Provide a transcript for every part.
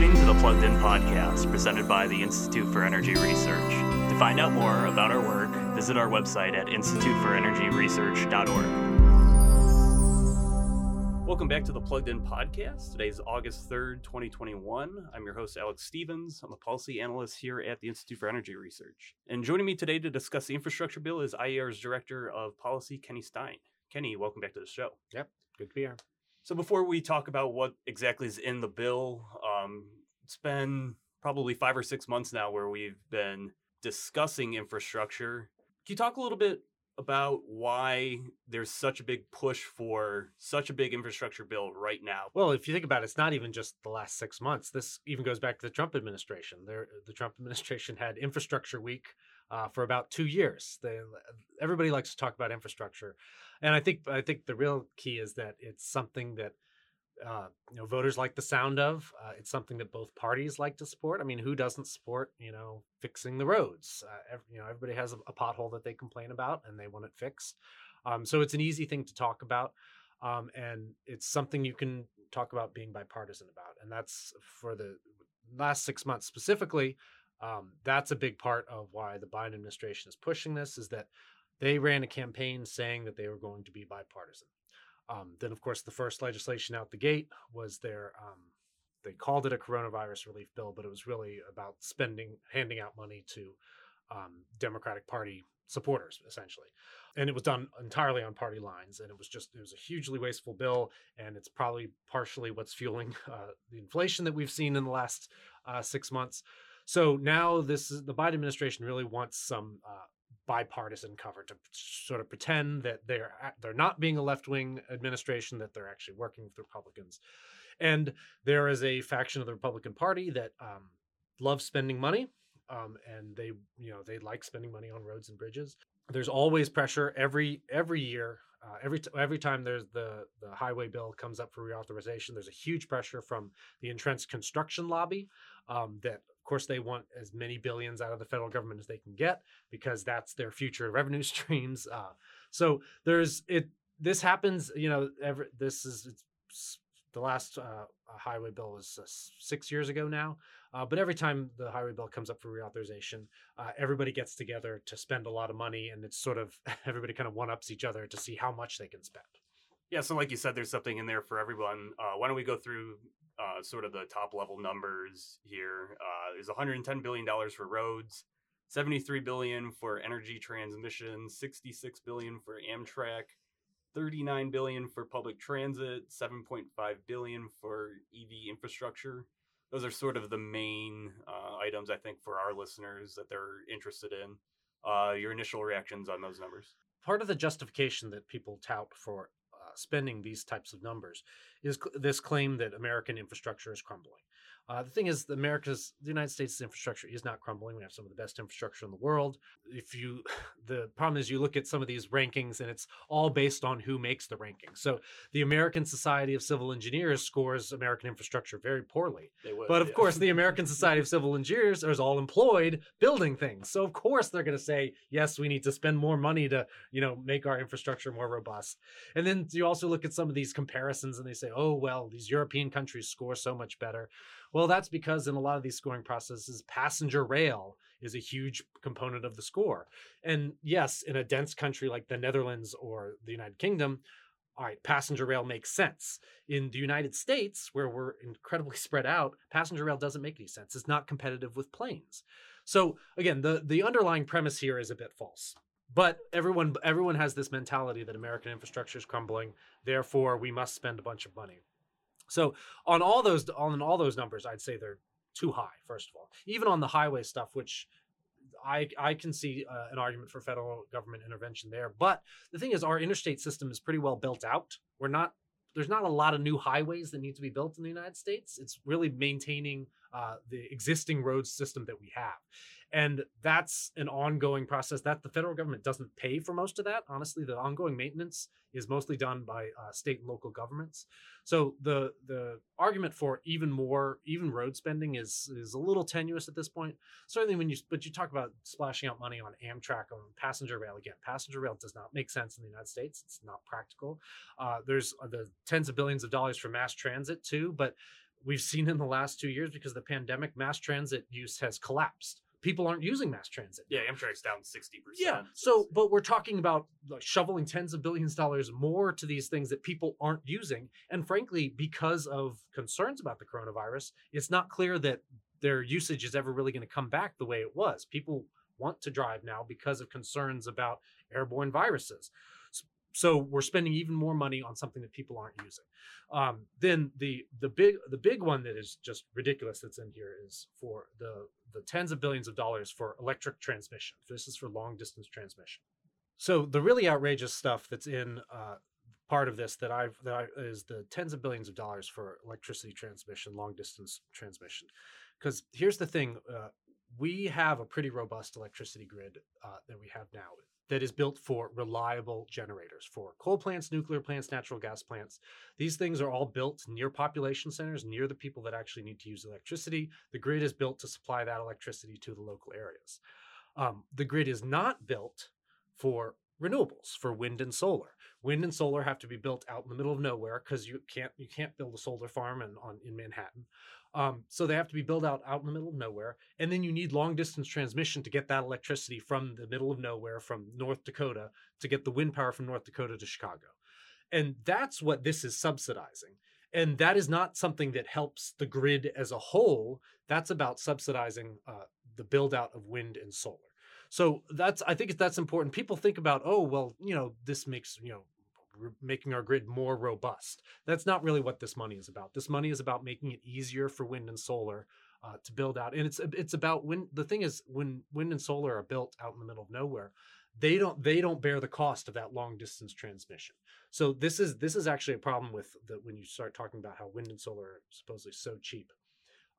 listening to the Plugged In podcast presented by the Institute for Energy Research. To find out more about our work, visit our website at instituteforenergyresearch.org. Welcome back to the Plugged In podcast. Today is August 3rd, 2021. I'm your host, Alex Stevens. I'm a policy analyst here at the Institute for Energy Research. And joining me today to discuss the infrastructure bill is IER's Director of Policy, Kenny Stein. Kenny, welcome back to the show. Yep, good to be here. So before we talk about what exactly is in the bill, um, it's been probably five or six months now where we've been discussing infrastructure. Can you talk a little bit about why there's such a big push for such a big infrastructure bill right now? Well, if you think about it, it's not even just the last six months. This even goes back to the Trump administration. There, the Trump administration had Infrastructure Week uh, for about two years. They, everybody likes to talk about infrastructure, and I think I think the real key is that it's something that uh, you know voters like the sound of. Uh, it's something that both parties like to support. I mean, who doesn't support you know fixing the roads? Uh, every, you know, everybody has a, a, pothole that they complain about and they want it fixed. Um, so it's an easy thing to talk about, um, and it's something you can talk about being bipartisan about. And that's for the last six months specifically. Um, that's a big part of why the Biden administration is pushing this. Is that they ran a campaign saying that they were going to be bipartisan. Um, then, of course, the first legislation out the gate was their, um, they called it a coronavirus relief bill, but it was really about spending, handing out money to um, Democratic Party supporters, essentially. And it was done entirely on party lines. And it was just, it was a hugely wasteful bill. And it's probably partially what's fueling uh, the inflation that we've seen in the last uh, six months. So now this is the Biden administration really wants some uh, bipartisan cover to sort of pretend that they're they're not being a left wing administration, that they're actually working with Republicans. And there is a faction of the Republican Party that um, loves spending money, um, and they you know they like spending money on roads and bridges. There's always pressure every every year. Uh, every t- every time there's the the highway bill comes up for reauthorization, there's a huge pressure from the entrenched construction lobby um, that course, they want as many billions out of the federal government as they can get because that's their future revenue streams. Uh, so there's it. This happens. You know, every, this is the last uh, highway bill was uh, six years ago now. Uh, but every time the highway bill comes up for reauthorization, uh, everybody gets together to spend a lot of money, and it's sort of everybody kind of one ups each other to see how much they can spend. Yeah, so like you said, there's something in there for everyone. Uh, why don't we go through uh, sort of the top level numbers here. Uh, there's 110 billion dollars for roads, 73 billion for energy transmission, 66 billion for Amtrak, 39 billion for public transit, 7.5 billion for EV infrastructure. Those are sort of the main uh, items I think for our listeners that they're interested in. Uh, your initial reactions on those numbers? Part of the justification that people tout for spending these types of numbers is this claim that American infrastructure is crumbling. Uh, the thing is, the America's, the United States' infrastructure is not crumbling. We have some of the best infrastructure in the world. If you, the problem is, you look at some of these rankings, and it's all based on who makes the rankings. So, the American Society of Civil Engineers scores American infrastructure very poorly. Would, but of yeah. course, the American Society of Civil Engineers is all employed building things. So, of course, they're going to say, yes, we need to spend more money to, you know, make our infrastructure more robust. And then you also look at some of these comparisons, and they say, oh well, these European countries score so much better. Well, that's because in a lot of these scoring processes, passenger rail is a huge component of the score. And yes, in a dense country like the Netherlands or the United Kingdom, all right, passenger rail makes sense. In the United States, where we're incredibly spread out, passenger rail doesn't make any sense. It's not competitive with planes. So again, the the underlying premise here is a bit false. But everyone everyone has this mentality that American infrastructure is crumbling, therefore we must spend a bunch of money. So on all those on all those numbers, I'd say they're too high. First of all, even on the highway stuff, which I I can see uh, an argument for federal government intervention there. But the thing is, our interstate system is pretty well built out. We're not there's not a lot of new highways that need to be built in the United States. It's really maintaining uh, the existing road system that we have. And that's an ongoing process that the federal government doesn't pay for most of that. Honestly the ongoing maintenance is mostly done by uh, state and local governments. So the the argument for even more even road spending is is a little tenuous at this point. Certainly when you but you talk about splashing out money on amtrak on passenger rail again passenger rail does not make sense in the united states. It's not practical. Uh, there's uh, the tens of billions of dollars for mass transit too but we've seen in the last two years because the pandemic, mass transit use has collapsed. People aren't using mass transit. Yeah, Amtrak's down sixty percent. Yeah. So, but we're talking about like, shoveling tens of billions of dollars more to these things that people aren't using. And frankly, because of concerns about the coronavirus, it's not clear that their usage is ever really going to come back the way it was. People want to drive now because of concerns about airborne viruses. So we're spending even more money on something that people aren't using. Um, then the the big the big one that is just ridiculous that's in here is for the the tens of billions of dollars for electric transmission. This is for long distance transmission. So the really outrageous stuff that's in uh, part of this that I've that I, is the tens of billions of dollars for electricity transmission, long distance transmission. Because here's the thing: uh, we have a pretty robust electricity grid uh, that we have now that is built for reliable generators for coal plants, nuclear plants, natural gas plants. These things are all built near population centers, near the people that actually need to use electricity. The grid is built to supply that electricity to the local areas. Um, the grid is not built for renewables for wind and solar. Wind and solar have to be built out in the middle of nowhere because you can't you can't build a solar farm in, on in Manhattan. Um, so they have to be built out out in the middle of nowhere, and then you need long distance transmission to get that electricity from the middle of nowhere, from North Dakota, to get the wind power from North Dakota to Chicago, and that's what this is subsidizing. And that is not something that helps the grid as a whole. That's about subsidizing uh, the build out of wind and solar. So that's I think that's important. People think about, oh well, you know, this makes you know making our grid more robust. That's not really what this money is about. This money is about making it easier for wind and solar uh, to build out, and it's it's about when the thing is when wind and solar are built out in the middle of nowhere, they don't they don't bear the cost of that long distance transmission. So this is this is actually a problem with the, when you start talking about how wind and solar are supposedly so cheap.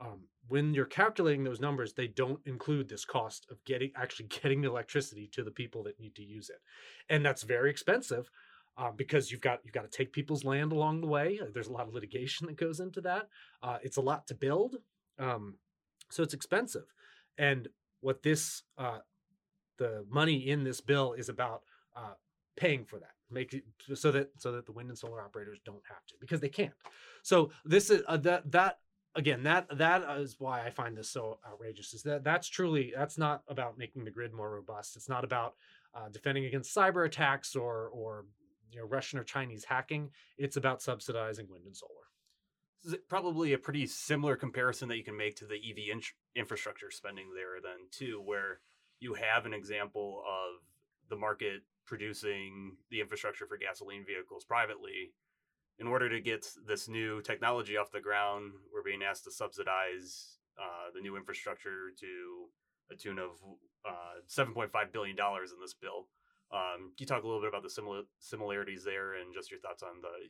Um, when you're calculating those numbers, they don't include this cost of getting actually getting the electricity to the people that need to use it, and that's very expensive uh, because you've got you've got to take people's land along the way. Uh, there's a lot of litigation that goes into that. Uh, it's a lot to build, um, so it's expensive. And what this uh, the money in this bill is about uh, paying for that, make it so that so that the wind and solar operators don't have to because they can't. So this is uh, that that again that that is why I find this so outrageous. Is that that's truly that's not about making the grid more robust. It's not about uh, defending against cyber attacks or or you know Russian or Chinese hacking. It's about subsidizing wind and solar. This is probably a pretty similar comparison that you can make to the EV in- infrastructure spending there, then too, where you have an example of the market producing the infrastructure for gasoline vehicles privately. In order to get this new technology off the ground, we're being asked to subsidize uh, the new infrastructure to a tune of uh, $7.5 billion in this bill. Um, can you talk a little bit about the similar similarities there and just your thoughts on the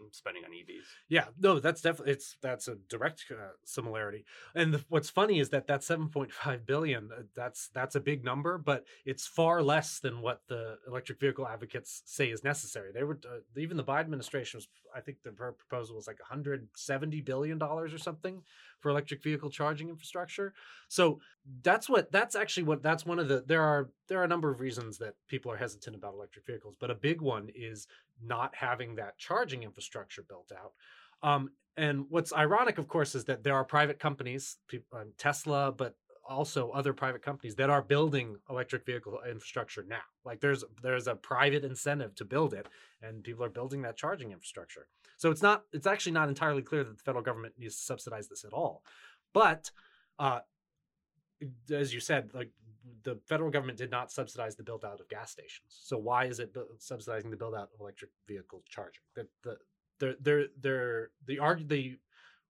um, spending on EVs? Yeah, no, that's definitely it's that's a direct uh, similarity. And the, what's funny is that that 7.5 billion uh, that's that's a big number, but it's far less than what the electric vehicle advocates say is necessary. They were uh, even the Biden administration was I think the proposal was like 170 billion dollars or something for electric vehicle charging infrastructure. So that's what that's actually what that's one of the there are there are a number of reasons that people are hesitant about electric vehicles, but a big one is not having that charging infrastructure built out. Um, and what's ironic, of course, is that there are private companies, um, Tesla, but also other private companies that are building electric vehicle infrastructure now. Like there's there's a private incentive to build it, and people are building that charging infrastructure. So it's not it's actually not entirely clear that the federal government needs to subsidize this at all. But uh, as you said, like the federal government did not subsidize the build out of gas stations. So why is it subsidizing the build out of electric vehicle charging? The the the the the the, arg- the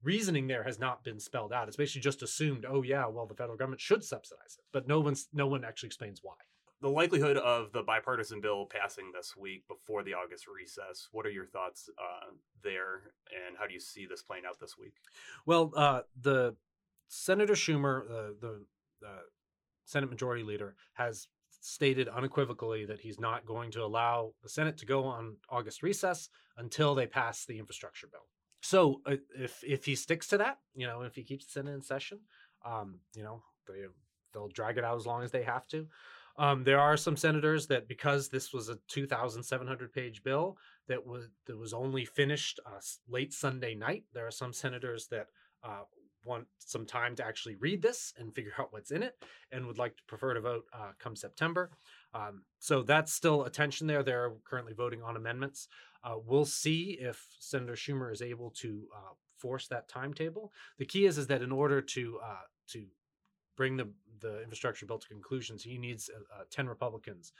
reasoning there has not been spelled out. It's basically just assumed, oh yeah, well the federal government should subsidize it, but no one's no one actually explains why. The likelihood of the bipartisan bill passing this week before the August recess. What are your thoughts uh, there, and how do you see this playing out this week? Well, uh, the Senator Schumer, uh, the Senate Majority Leader, has stated unequivocally that he's not going to allow the Senate to go on August recess until they pass the infrastructure bill. So uh, if if he sticks to that, you know, if he keeps the Senate in session, um, you know, they they'll drag it out as long as they have to. Um, there are some senators that because this was a 2,700 page bill, that was that was only finished uh, late Sunday night. There are some senators that uh, want some time to actually read this and figure out what's in it, and would like to prefer to vote uh, come September. Um, so that's still a tension there. They're currently voting on amendments. Uh, we'll see if Senator Schumer is able to uh, force that timetable. The key is is that in order to uh, to bring the the infrastructure bill to conclusions, he needs uh, uh, ten Republicans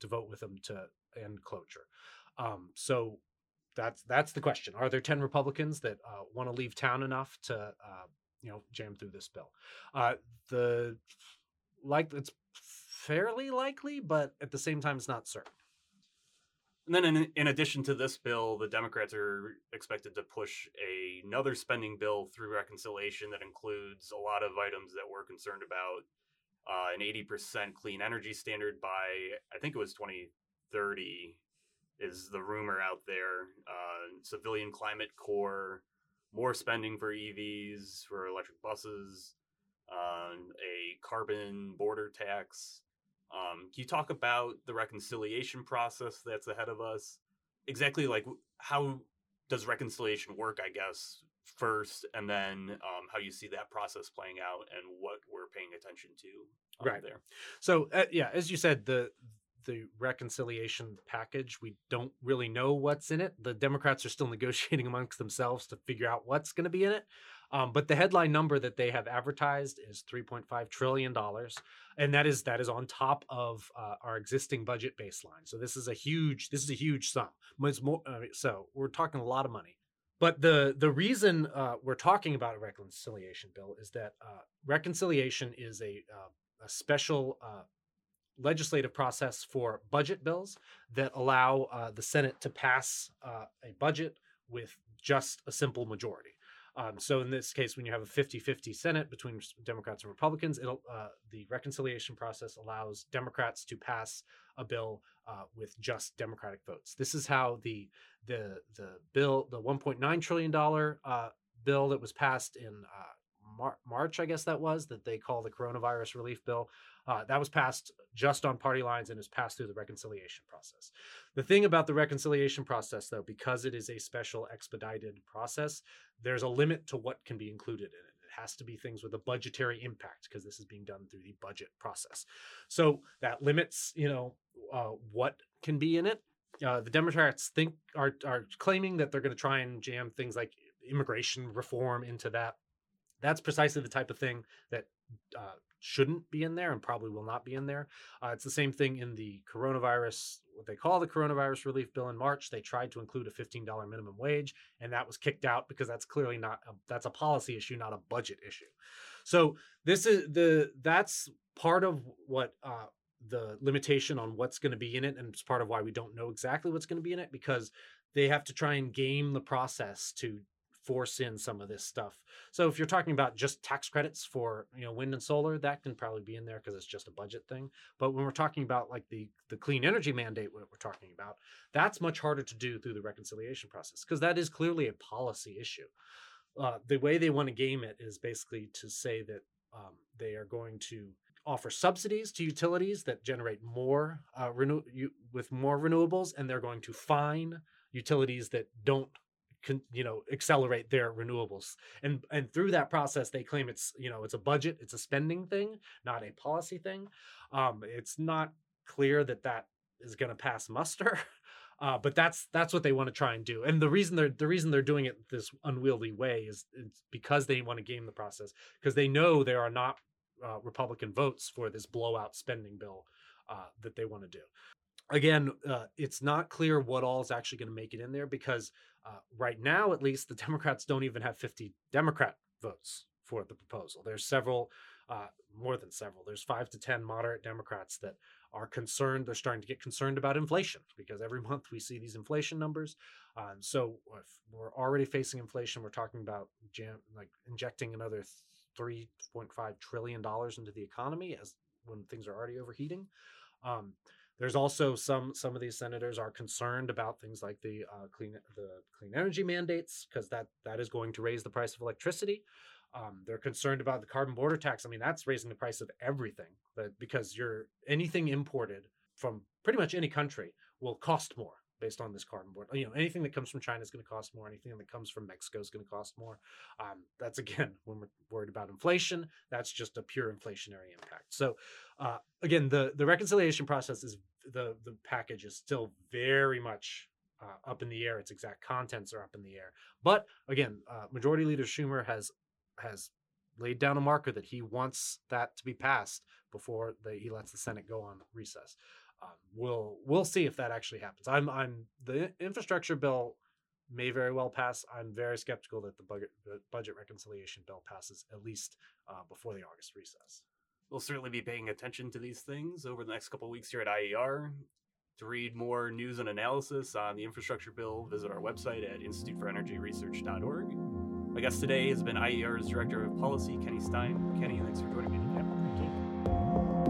to vote with him to end cloture. Um, so that's that's the question: Are there ten Republicans that uh, want to leave town enough to uh, you know jam through this bill? Uh, the like it's fairly likely, but at the same time, it's not certain. And then, in, in addition to this bill, the Democrats are expected to push a, another spending bill through reconciliation that includes a lot of items that we're concerned about. Uh, an 80% clean energy standard by, I think it was 2030, is the rumor out there. Uh, civilian climate corps, more spending for EVs, for electric buses, uh, a carbon border tax, um, can you talk about the reconciliation process that's ahead of us? Exactly like how does reconciliation work, I guess, first, and then um, how you see that process playing out and what we're paying attention to um, right there. So, uh, yeah, as you said, the the reconciliation package. We don't really know what's in it. The Democrats are still negotiating amongst themselves to figure out what's going to be in it. Um, but the headline number that they have advertised is 3.5 trillion dollars, and that is that is on top of uh, our existing budget baseline. So this is a huge this is a huge sum. More uh, so we're talking a lot of money. But the the reason uh, we're talking about a reconciliation bill is that uh, reconciliation is a uh, a special uh, legislative process for budget bills that allow the Senate to pass a budget with just a simple majority. Um, so in this case, when you have a 50-50 Senate between Democrats and Republicans, uh, the reconciliation process allows Democrats to pass a bill uh, with just Democratic votes. This is how the the the bill, the 1.9 trillion dollar uh, bill that was passed in uh, Mar- March, I guess that was that they call the coronavirus relief bill. Uh, that was passed just on party lines and is passed through the reconciliation process. The thing about the reconciliation process, though, because it is a special expedited process, there's a limit to what can be included in it. It has to be things with a budgetary impact because this is being done through the budget process. So that limits, you know, uh, what can be in it. Uh, the Democrats think are are claiming that they're going to try and jam things like immigration reform into that. That's precisely the type of thing that uh, shouldn't be in there and probably will not be in there. Uh, it's the same thing in the coronavirus, what they call the coronavirus relief bill in March. They tried to include a $15 minimum wage, and that was kicked out because that's clearly not a, that's a policy issue, not a budget issue. So this is the that's part of what uh, the limitation on what's going to be in it, and it's part of why we don't know exactly what's going to be in it because they have to try and game the process to force in some of this stuff. So if you're talking about just tax credits for you know wind and solar, that can probably be in there because it's just a budget thing. But when we're talking about like the the clean energy mandate, what we're talking about, that's much harder to do through the reconciliation process because that is clearly a policy issue. Uh, the way they want to game it is basically to say that um, they are going to offer subsidies to utilities that generate more uh, renew- with more renewables, and they're going to fine utilities that don't can you know accelerate their renewables and and through that process they claim it's you know it's a budget it's a spending thing not a policy thing. Um it's not clear that that is going to pass muster uh, but that's that's what they want to try and do and the reason they're the reason they're doing it this unwieldy way is it's because they want to game the process because they know there are not uh, republican votes for this blowout spending bill uh, that they want to do again, uh, it's not clear what all is actually going to make it in there because uh, right now, at least, the Democrats don't even have 50 Democrat votes for the proposal. There's several, uh, more than several. There's five to 10 moderate Democrats that are concerned. They're starting to get concerned about inflation because every month we see these inflation numbers. Um, so if we're already facing inflation, we're talking about jam- like injecting another 3.5 trillion dollars into the economy as when things are already overheating. Um, there's also some some of these senators are concerned about things like the uh, clean the clean energy mandates because that that is going to raise the price of electricity. Um, they're concerned about the carbon border tax. I mean, that's raising the price of everything. Because you're anything imported from pretty much any country will cost more based on this carbon border. You know, anything that comes from China is going to cost more. Anything that comes from Mexico is going to cost more. Um, that's again when we're worried about inflation. That's just a pure inflationary impact. So, uh, again, the the reconciliation process is the the package is still very much uh, up in the air. Its exact contents are up in the air. But again, uh, Majority Leader Schumer has has laid down a marker that he wants that to be passed before the, he lets the Senate go on recess. Um, we'll we'll see if that actually happens. I'm I'm the infrastructure bill may very well pass. I'm very skeptical that the budget the budget reconciliation bill passes at least uh, before the August recess. We'll certainly be paying attention to these things over the next couple weeks here at IER. To read more news and analysis on the infrastructure bill, visit our website at instituteforenergyresearch.org. My guest today has been IER's Director of Policy, Kenny Stein. Kenny, thanks for joining me today. Thank you.